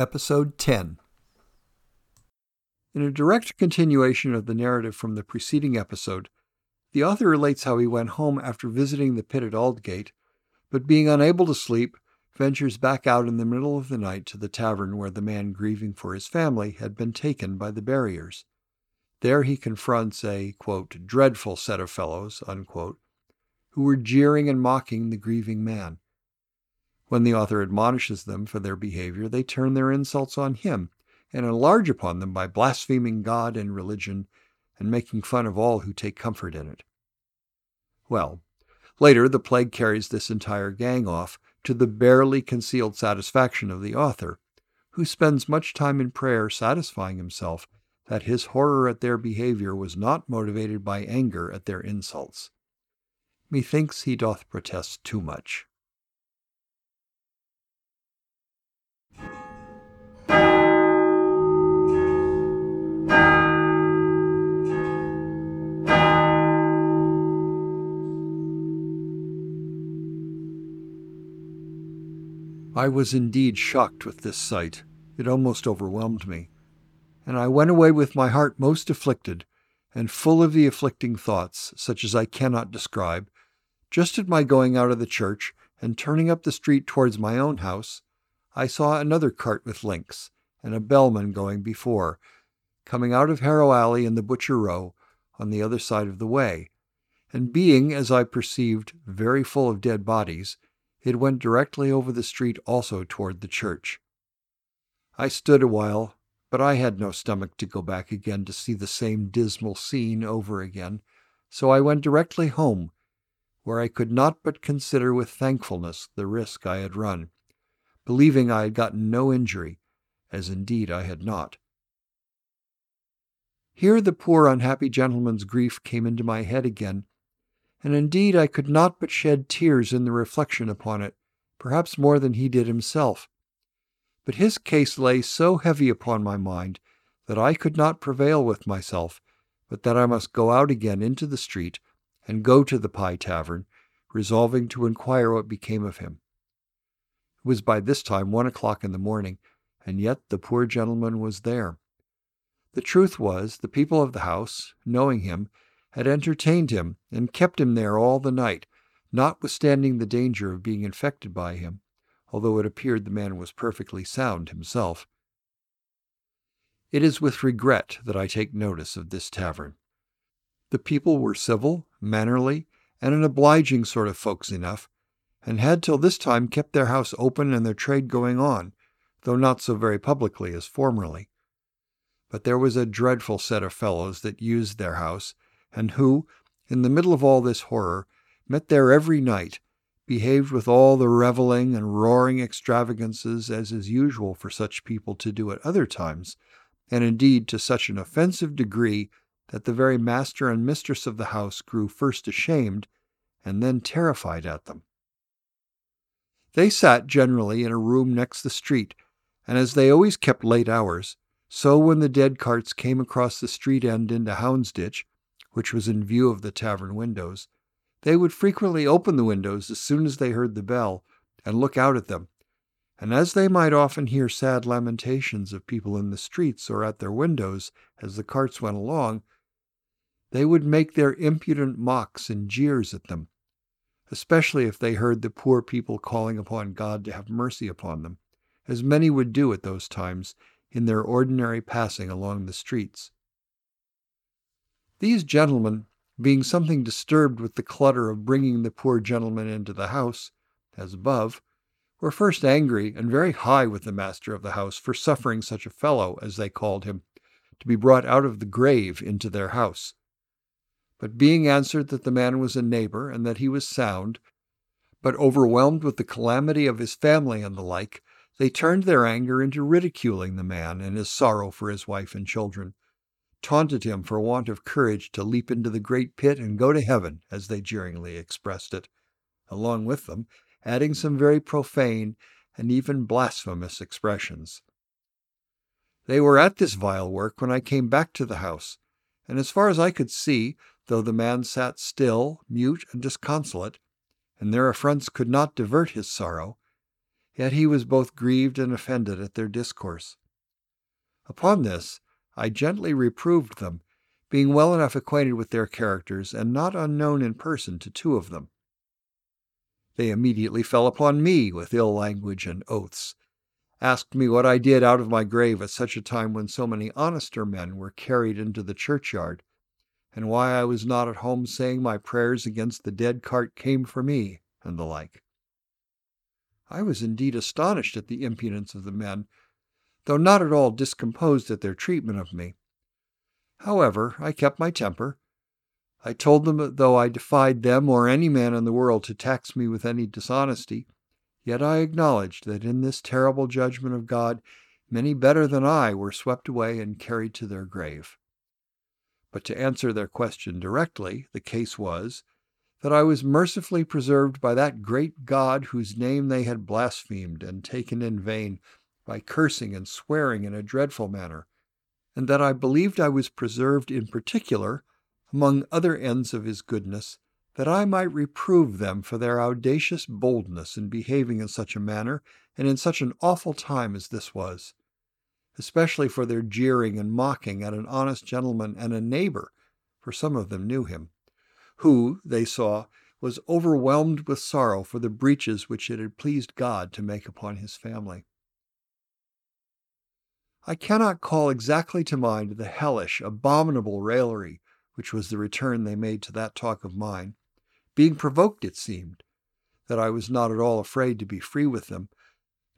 Episode 10 In a direct continuation of the narrative from the preceding episode, the author relates how he went home after visiting the pit at Aldgate, but being unable to sleep, ventures back out in the middle of the night to the tavern where the man grieving for his family had been taken by the buriers. There he confronts a, quote, dreadful set of fellows, unquote, who were jeering and mocking the grieving man. When the author admonishes them for their behavior, they turn their insults on him and enlarge upon them by blaspheming God and religion and making fun of all who take comfort in it. Well, later the plague carries this entire gang off to the barely concealed satisfaction of the author, who spends much time in prayer satisfying himself that his horror at their behavior was not motivated by anger at their insults. Methinks he doth protest too much. I was indeed shocked with this sight. It almost overwhelmed me. And I went away with my heart most afflicted, and full of the afflicting thoughts, such as I cannot describe. Just at my going out of the church and turning up the street towards my own house, I saw another cart with links, and a bellman going before, coming out of Harrow Alley in the Butcher Row on the other side of the way, and being, as I perceived, very full of dead bodies, it went directly over the street also toward the church. I stood a while, but I had no stomach to go back again to see the same dismal scene over again, so I went directly home, where I could not but consider with thankfulness the risk I had run, believing I had gotten no injury, as indeed I had not. Here the poor unhappy gentleman's grief came into my head again, and indeed I could not but shed tears in the reflection upon it, perhaps more than he did himself. But his case lay so heavy upon my mind that I could not prevail with myself, but that I must go out again into the street and go to the Pie Tavern, resolving to inquire what became of him. It was by this time one o'clock in the morning, and yet the poor gentleman was there. The truth was, the people of the house, knowing him, had entertained him and kept him there all the night, notwithstanding the danger of being infected by him, although it appeared the man was perfectly sound himself. It is with regret that I take notice of this tavern. The people were civil, mannerly, and an obliging sort of folks enough, and had till this time kept their house open and their trade going on, though not so very publicly as formerly. But there was a dreadful set of fellows that used their house and who, in the middle of all this horror, met there every night, behaved with all the reveling and roaring extravagances as is usual for such people to do at other times, and indeed to such an offensive degree that the very master and mistress of the house grew first ashamed and then terrified at them. They sat generally in a room next the street, and as they always kept late hours, so when the dead carts came across the street end into Houndsditch, which was in view of the tavern windows, they would frequently open the windows as soon as they heard the bell and look out at them. And as they might often hear sad lamentations of people in the streets or at their windows as the carts went along, they would make their impudent mocks and jeers at them, especially if they heard the poor people calling upon God to have mercy upon them, as many would do at those times in their ordinary passing along the streets. These gentlemen, being something disturbed with the clutter of bringing the poor gentleman into the house, as above, were first angry and very high with the master of the house for suffering such a fellow, as they called him, to be brought out of the grave into their house. But being answered that the man was a neighbor and that he was sound, But overwhelmed with the calamity of his family and the like, they turned their anger into ridiculing the man and his sorrow for his wife and children, taunted him for want of courage to leap into the great pit and go to heaven, as they jeeringly expressed it, along with them, adding some very profane and even blasphemous expressions. They were at this vile work when I came back to the house, and as far as I could see, though the man sat still, mute, and disconsolate, and their affronts could not divert his sorrow, yet he was both grieved and offended at their discourse. Upon this, I gently reproved them, being well enough acquainted with their characters and not unknown in person to two of them. They immediately fell upon me with ill language and oaths, asked me what I did out of my grave at such a time when so many honester men were carried into the churchyard, and why I was not at home saying my prayers against the dead cart came for me, and the like. I was indeed astonished at the impudence of the men, though not at all discomposed at their treatment of me. However, I kept my temper. I told them that though I defied them or any man in the world to tax me with any dishonesty, yet I acknowledged that in this terrible judgment of God many better than I were swept away and carried to their grave. But to answer their question directly, the case was that I was mercifully preserved by that great God whose name they had blasphemed and taken in vain by cursing and swearing in a dreadful manner, and that I believed I was preserved in particular, among other ends of his goodness, that I might reprove them for their audacious boldness in behaving in such a manner and in such an awful time as this was especially for their jeering and mocking at an honest gentleman and a neighbor, for some of them knew him, who, they saw, was overwhelmed with sorrow for the breaches which it had pleased God to make upon his family. I cannot call exactly to mind the hellish, abominable raillery which was the return they made to that talk of mine, being provoked, it seemed, that I was not at all afraid to be free with them,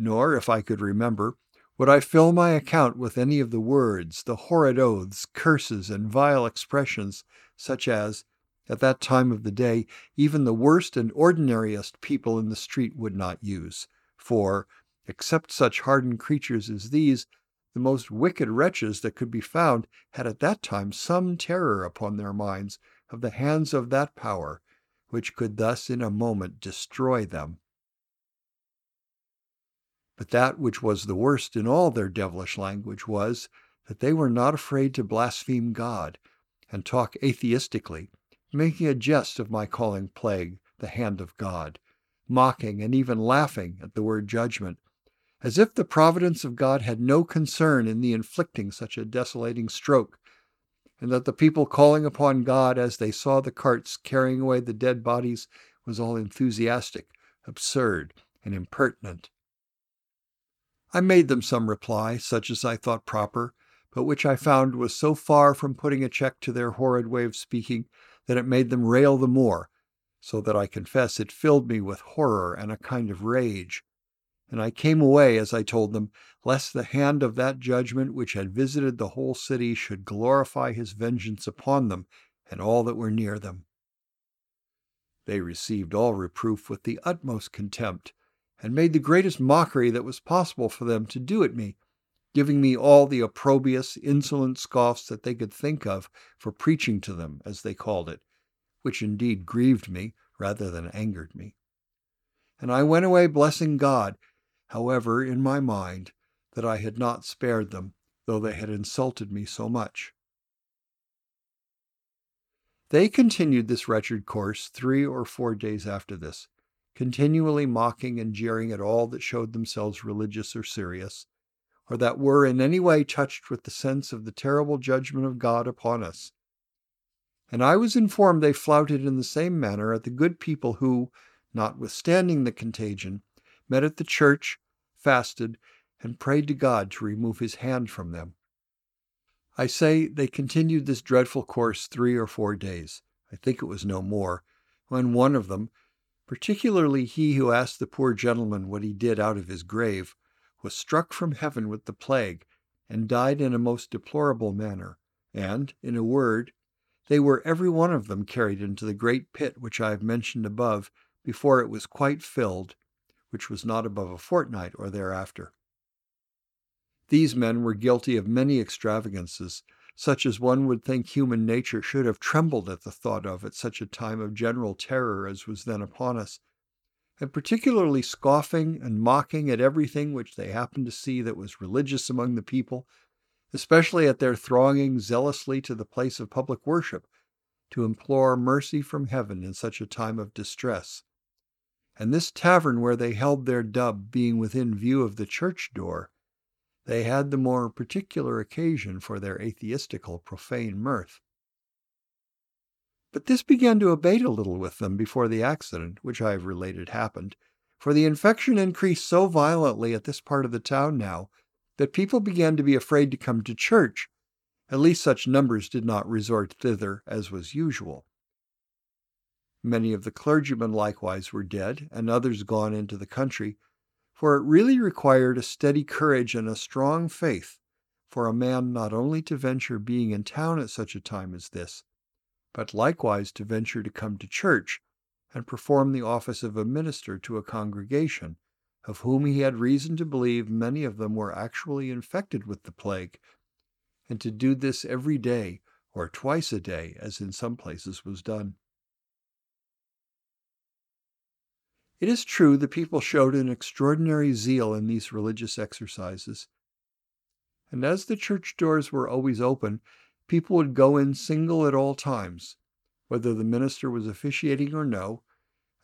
nor, if I could remember, would I fill my account with any of the words, the horrid oaths, curses, and vile expressions, such as, at that time of the day, even the worst and ordinariest people in the street would not use? For, except such hardened creatures as these, the most wicked wretches that could be found had at that time some terror upon their minds of the hands of that power which could thus in a moment destroy them. But that which was the worst in all their devilish language was that they were not afraid to blaspheme God and talk atheistically, making a jest of my calling plague the hand of God, mocking and even laughing at the word judgment, as if the providence of God had no concern in the inflicting such a desolating stroke, and that the people calling upon God as they saw the carts carrying away the dead bodies was all enthusiastic, absurd, and impertinent. I made them some reply, such as I thought proper, but which I found was so far from putting a check to their horrid way of speaking that it made them rail the more, so that I confess it filled me with horror and a kind of rage. And I came away, as I told them, lest the hand of that judgment which had visited the whole city should glorify his vengeance upon them and all that were near them. They received all reproof with the utmost contempt, and made the greatest mockery that was possible for them to do at me, giving me all the opprobrious, insolent scoffs that they could think of for preaching to them, as they called it, which indeed grieved me rather than angered me. And I went away blessing God, however, in my mind, that I had not spared them, though they had insulted me so much. They continued this wretched course three or four days after this, continually mocking and jeering at all that showed themselves religious or serious, or that were in any way touched with the sense of the terrible judgment of God upon us. And I was informed they flouted in the same manner at the good people who, notwithstanding the contagion, met at the church, fasted, and prayed to God to remove his hand from them. I say they continued this dreadful course three or four days. I think it was no more, when one of them, particularly he who asked the poor gentleman what he did out of his grave, was struck from heaven with the plague, and died in a most deplorable manner. And, in a word, they were every one of them carried into the great pit which I have mentioned above, before it was quite filled, which was not above a fortnight or thereafter. These men were guilty of many extravagances, such as one would think human nature should have trembled at the thought of at such a time of general terror as was then upon us, and particularly scoffing and mocking at everything which they happened to see that was religious among the people, especially at their thronging zealously to the place of public worship to implore mercy from heaven in such a time of distress. And this tavern where they held their dub being within view of the church door, they had the more particular occasion for their atheistical profane mirth. But this began to abate a little with them before the accident, which I have related, happened, for the infection increased so violently at this part of the town now that people began to be afraid to come to church. At least such numbers did not resort thither as was usual. Many of the clergymen likewise were dead, and others gone into the country, for it really required a steady courage and a strong faith for a man not only to venture being in town at such a time as this, but likewise to venture to come to church and perform the office of a minister to a congregation, of whom he had reason to believe many of them were actually infected with the plague, and to do this every day or twice a day, as in some places was done. It is true the people showed an extraordinary zeal in these religious exercises. And as the church doors were always open, people would go in single at all times, whether the minister was officiating or no,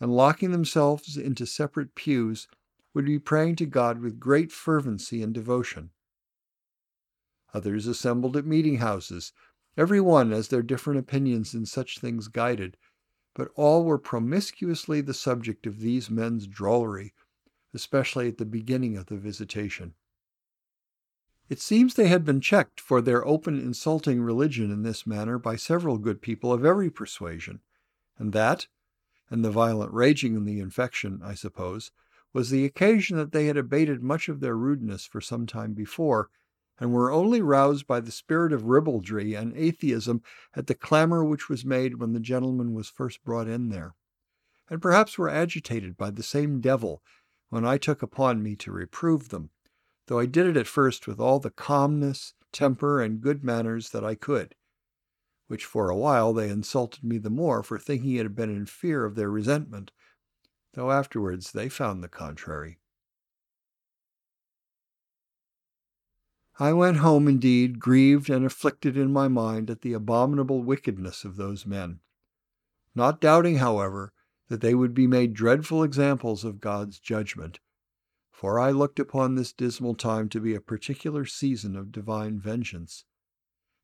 and locking themselves into separate pews, would be praying to God with great fervency and devotion. Others assembled at meeting houses, every one as their different opinions in such things guided, but all were promiscuously the subject of these men's drollery, especially at the beginning of the visitation. It seems they had been checked for their open insulting religion in this manner by several good people of every persuasion, and that, and the violent raging in the infection, I suppose, was the occasion that they had abated much of their rudeness for some time before, and were only roused by the spirit of ribaldry and atheism at the clamor which was made when the gentleman was first brought in there, and perhaps were agitated by the same devil when I took upon me to reprove them, though I did it at first with all the calmness, temper, and good manners that I could, which for a while they insulted me the more for thinking it had been in fear of their resentment, though afterwards they found the contrary. I went home, indeed, grieved and afflicted in my mind at the abominable wickedness of those men, not doubting, however, that they would be made dreadful examples of God's judgment, for I looked upon this dismal time to be a particular season of divine vengeance,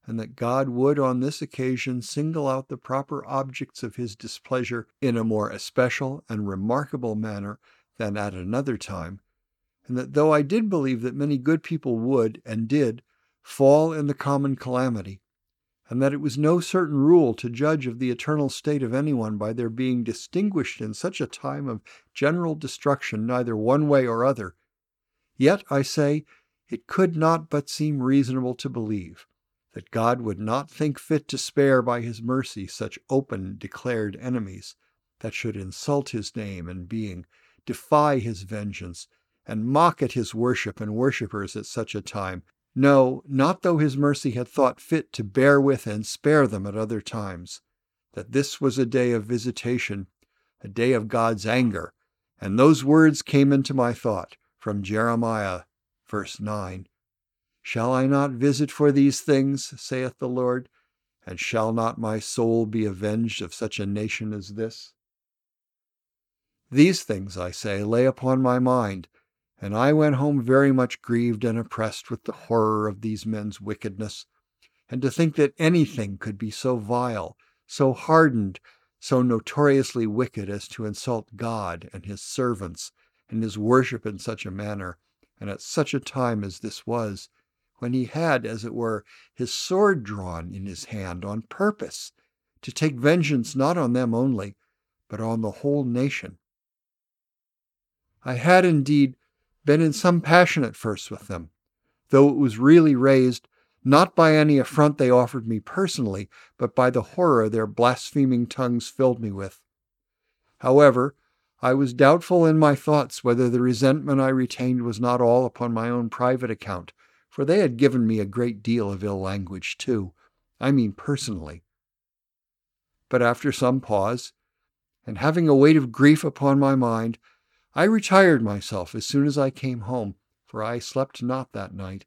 and that God would on this occasion single out the proper objects of his displeasure in a more especial and remarkable manner than at another time and that though I did believe that many good people would, and did, fall in the common calamity, and that it was no certain rule to judge of the eternal state of anyone by their being distinguished in such a time of general destruction neither one way or other, yet, I say, it could not but seem reasonable to believe that God would not think fit to spare by his mercy such open declared enemies that should insult his name and being, defy his vengeance, and mock at his worship and worshippers at such a time. No, not though his mercy had thought fit to bear with and spare them at other times. That this was a day of visitation, a day of God's anger. And those words came into my thought from Jeremiah, verse 9. Shall I not visit for these things, saith the Lord? And shall not my soul be avenged of such a nation as this? These things, I say, lay upon my mind and I went home very much grieved and oppressed with the horror of these men's wickedness, and to think that anything could be so vile, so hardened, so notoriously wicked as to insult God and his servants and his worship in such a manner, and at such a time as this was, when he had, as it were, his sword drawn in his hand on purpose to take vengeance not on them only, but on the whole nation. I had indeed been in some passion at first with them, though it was really raised not by any affront they offered me personally, but by the horror their blaspheming tongues filled me with. However, I was doubtful in my thoughts whether the resentment I retained was not all upon my own private account, for they had given me a great deal of ill language too. I mean personally. But after some pause, and having a weight of grief upon my mind, I retired myself as soon as I came home, for I slept not that night.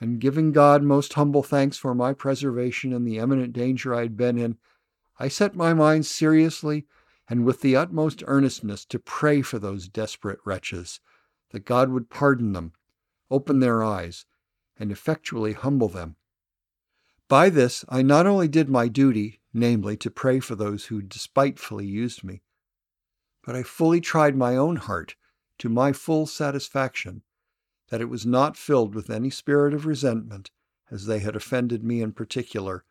And giving God most humble thanks for my preservation and the eminent danger I had been in, I set my mind seriously and with the utmost earnestness to pray for those desperate wretches, that God would pardon them, open their eyes, and effectually humble them. By this I not only did my duty, namely, to pray for those who despitefully used me, but I fully tried my own heart to my full satisfaction that it was not filled with any spirit of resentment, as they had offended me in particular,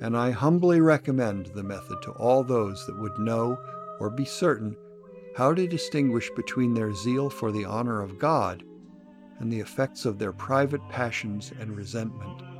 and I humbly recommend the method to all those that would know or be certain how to distinguish between their zeal for the honor of God and the effects of their private passions and resentment.